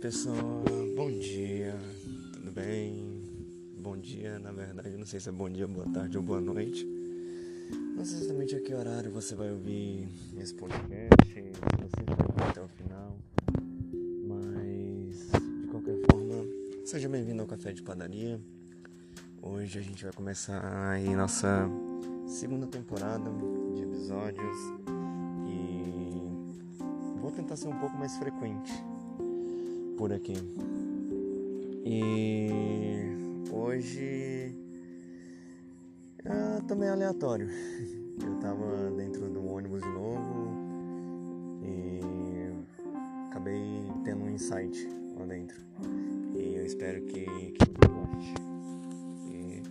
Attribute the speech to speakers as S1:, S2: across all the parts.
S1: pessoal, bom dia, tudo bem? Bom dia, na verdade, não sei se é bom dia, boa tarde ou boa noite. Não sei exatamente a que horário você vai ouvir esse podcast, se você ficou até o final. Mas, de qualquer forma, seja bem-vindo ao Café de Padaria. Hoje a gente vai começar aí nossa segunda temporada de episódios e vou tentar ser um pouco mais frequente por aqui. E hoje é também aleatório. Eu tava dentro do ônibus de novo e acabei tendo um insight lá dentro. E eu espero que, que goste. E,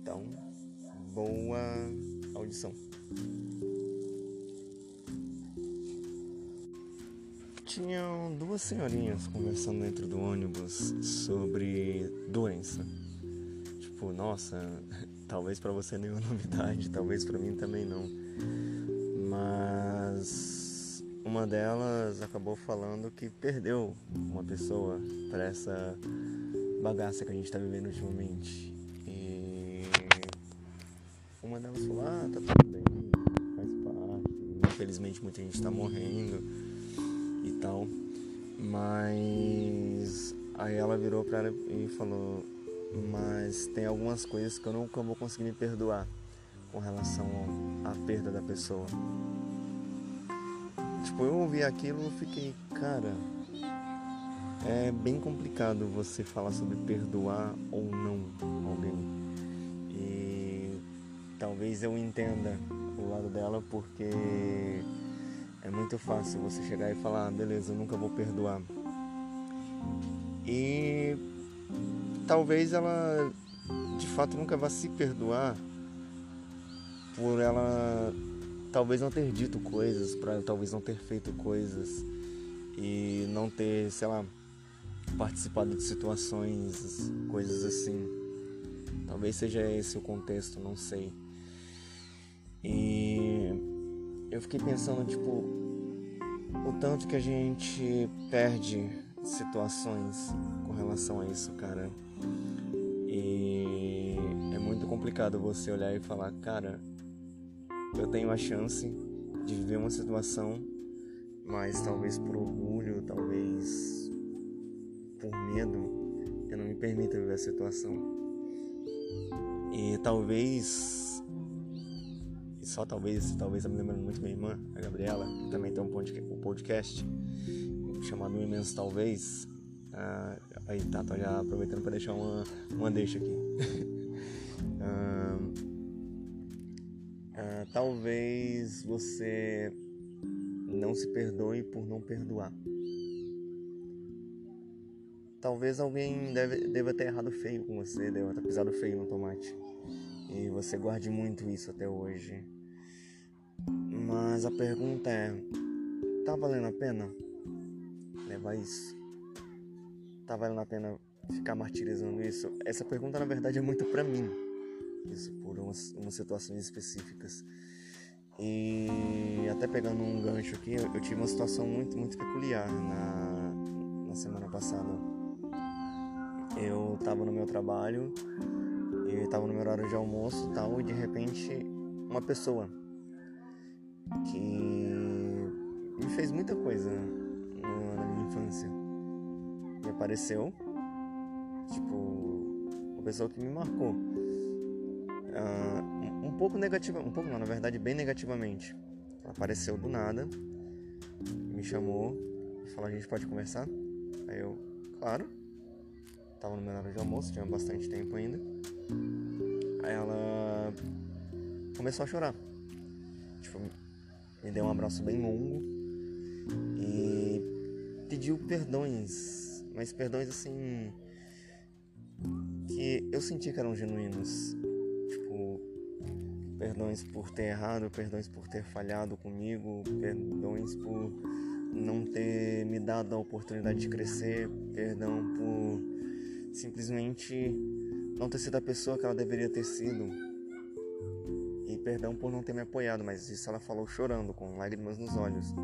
S1: então, boa audição. Tinham duas senhorinhas conversando dentro do ônibus sobre doença. Tipo, nossa, talvez para você nenhuma novidade, talvez para mim também não. Mas uma delas acabou falando que perdeu uma pessoa para essa bagaça que a gente está vivendo ultimamente. E uma delas falou: Ah, tá tudo bem, faz parte. Infelizmente muita gente está morrendo e tal. Mas aí ela virou para ela e falou: Mas tem algumas coisas que eu nunca vou conseguir me perdoar com relação à perda da pessoa. Tipo, eu ouvi aquilo e fiquei, cara, é bem complicado você falar sobre perdoar ou não alguém. E talvez eu entenda o lado dela porque é muito fácil você chegar e falar, ah, beleza, eu nunca vou perdoar. E talvez ela de fato nunca vá se perdoar por ela talvez não ter dito coisas, para talvez não ter feito coisas e não ter, sei lá, participado de situações, coisas assim. Talvez seja esse o contexto, não sei. Fiquei pensando, tipo, o tanto que a gente perde situações com relação a isso, cara. E é muito complicado você olhar e falar, cara, eu tenho a chance de viver uma situação, mas talvez por orgulho, talvez por medo, eu não me permita viver a situação. E talvez, e só talvez, talvez eu me lembrando muito minha irmã, a Gabriela, que também tem um podcast chamado Imenso Talvez. Ah, aí tá, tô já aproveitando para deixar uma, uma deixa aqui. ah, ah, talvez você não se perdoe por não perdoar. Talvez alguém deve, deva ter errado feio com você, deva ter pisado feio no tomate. E você guarde muito isso até hoje. Mas a pergunta é: tá valendo a pena levar isso? Tá valendo a pena ficar martirizando isso? Essa pergunta na verdade é muito para mim. Isso por umas, umas situações específicas. E até pegando um gancho aqui, eu, eu tive uma situação muito, muito peculiar na, na semana passada eu tava no meu trabalho e tava no meu horário de almoço e tal, e de repente uma pessoa que me fez muita coisa na minha infância me apareceu, tipo, uma pessoa que me marcou. Uh, um pouco negativa, um pouco não, na verdade bem negativamente. Ela apareceu do nada, me chamou e falou: a gente pode conversar? Aí eu, claro. Tava no meu horário de almoço, tinha bastante tempo ainda. Aí ela começou a chorar. Tipo, me deu um abraço bem longo e pediu perdões, mas perdões assim que eu senti que eram genuínos. Tipo, perdões por ter errado, perdões por ter falhado comigo, perdões por não ter me dado a oportunidade de crescer, perdão por simplesmente não ter sido a pessoa que ela deveria ter sido. E perdão por não ter me apoiado, mas isso ela falou chorando, com lágrimas nos olhos.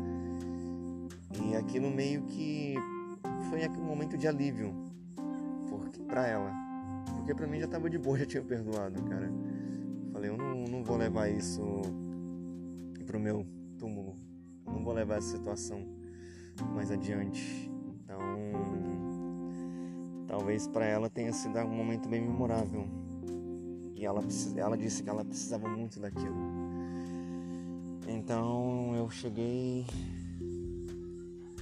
S1: E aquilo meio que foi um momento de alívio porque, pra ela. Porque pra mim já tava de boa, já tinha perdoado, cara. Falei, eu não, não vou levar isso pro meu túmulo. Eu não vou levar essa situação mais adiante. Então, talvez para ela tenha sido um momento bem memorável. E ela, ela disse que ela precisava muito daquilo. Então eu cheguei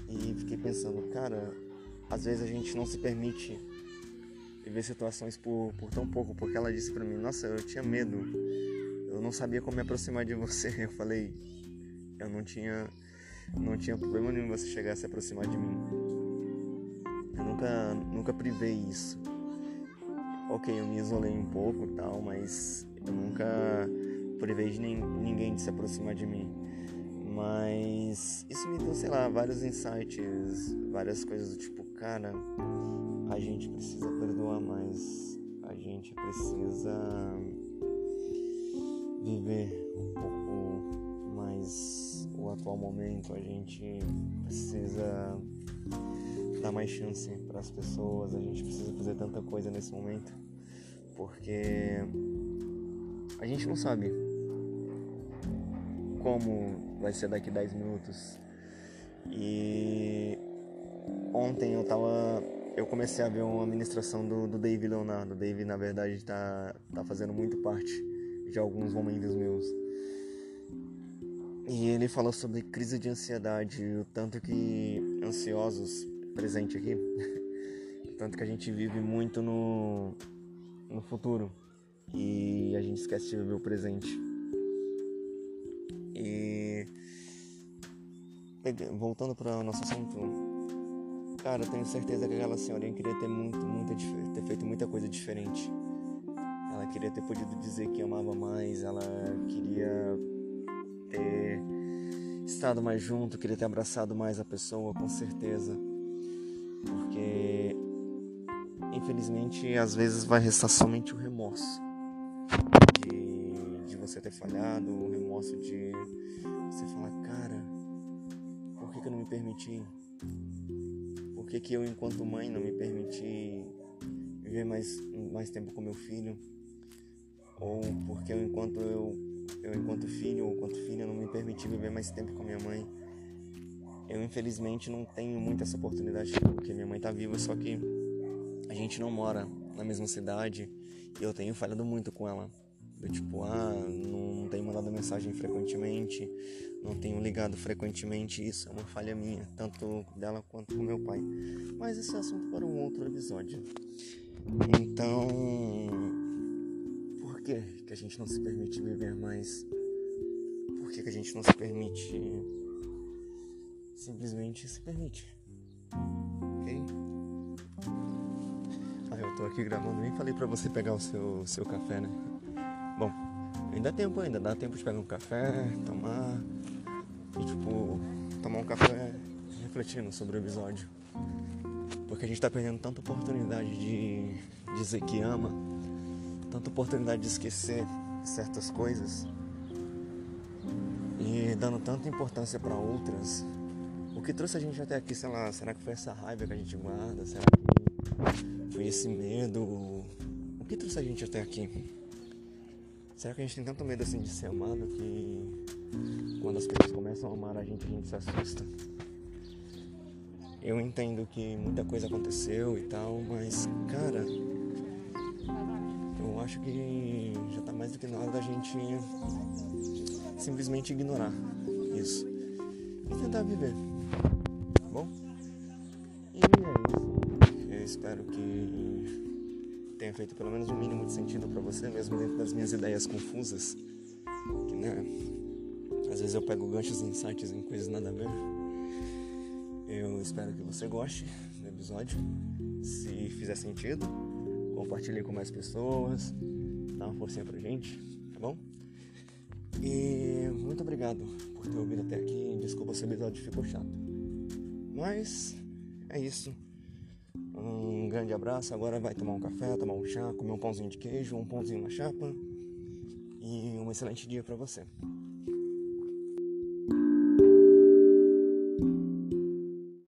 S1: e fiquei pensando, cara, às vezes a gente não se permite viver situações por, por tão pouco, porque ela disse para mim, nossa, eu tinha medo, eu não sabia como me aproximar de você. Eu falei, eu não tinha, não tinha problema nenhum você chegar a se aproximar de mim. Nunca, nunca privei isso. Ok, eu me isolei um pouco tal, mas eu nunca privei de ninguém de se aproximar de mim. Mas isso me deu, sei lá, vários insights, várias coisas do tipo, cara, a gente precisa perdoar mais, a gente precisa viver um pouco mais o atual momento, a gente precisa dar mais chance para as pessoas, a gente precisa fazer tanta coisa nesse momento, porque a gente não sabe como vai ser daqui 10 minutos. E ontem eu tava eu comecei a ver uma ministração do, do Dave Leonardo. O Dave, na verdade, está tá fazendo muito parte de alguns momentos meus. E ele falou sobre crise de ansiedade, o tanto que ansiosos, presente aqui, o tanto que a gente vive muito no, no futuro e a gente esquece de viver o presente. E voltando para o nosso assunto, Cara, eu tenho certeza que aquela senhorinha queria ter muito, muito, ter feito muita coisa diferente. Ela queria ter podido dizer que amava mais, ela queria estado mais junto, queria ter abraçado mais a pessoa, com certeza. Porque infelizmente às vezes vai restar somente o remorso de, de você ter falhado, o remorso de você falar, cara, por que, que eu não me permiti? Por que, que eu, enquanto mãe, não me permiti viver mais, mais tempo com meu filho? Ou porque eu, enquanto eu, eu, enquanto filho ou enquanto filha, não me permiti viver mais tempo com minha mãe? Eu, infelizmente, não tenho muito essa oportunidade, porque minha mãe tá viva, só que a gente não mora na mesma cidade e eu tenho falhado muito com ela. Do tipo, ah, não tenho mandado mensagem frequentemente, não tenho ligado frequentemente, isso é uma falha minha, tanto dela quanto do meu pai. Mas esse é assunto para um outro episódio. Então, a gente não se permite viver mais? Por que, que a gente não se permite simplesmente se permite? Ok? Ah, eu tô aqui gravando, nem falei pra você pegar o seu, seu café, né? Bom, ainda dá tempo ainda, dá tempo de pegar um café, tomar e tipo, tomar um café refletindo sobre o episódio. Porque a gente tá perdendo tanta oportunidade de dizer que ama, tanta oportunidade de esquecer certas coisas e dando tanta importância para outras. O que trouxe a gente até aqui, sei lá, será que foi essa raiva que a gente guarda? Será que foi esse medo? O que trouxe a gente até aqui? Será que a gente tem tanto medo assim de ser amado que quando as pessoas começam a amar a gente, a gente se assusta? Eu entendo que muita coisa aconteceu e tal, mas cara, eu acho que já tá mais do que na hora da gente simplesmente ignorar isso e tentar viver, tá bom? E é isso. Eu espero que tenha feito pelo menos um mínimo de sentido para você, mesmo dentro das minhas ideias confusas. Que, né? Às vezes eu pego ganchos e insights em coisas nada a ver. Eu espero que você goste do episódio. Se fizer sentido, compartilhe com mais pessoas. Dá uma forcinha pra gente, tá bom? E muito obrigado por ter ouvido até aqui. Desculpa se o episódio ficou chato. Mas é isso. Um grande abraço. Agora vai tomar um café, tomar um chá, comer um pãozinho de queijo, um pãozinho na chapa. E um excelente dia para você.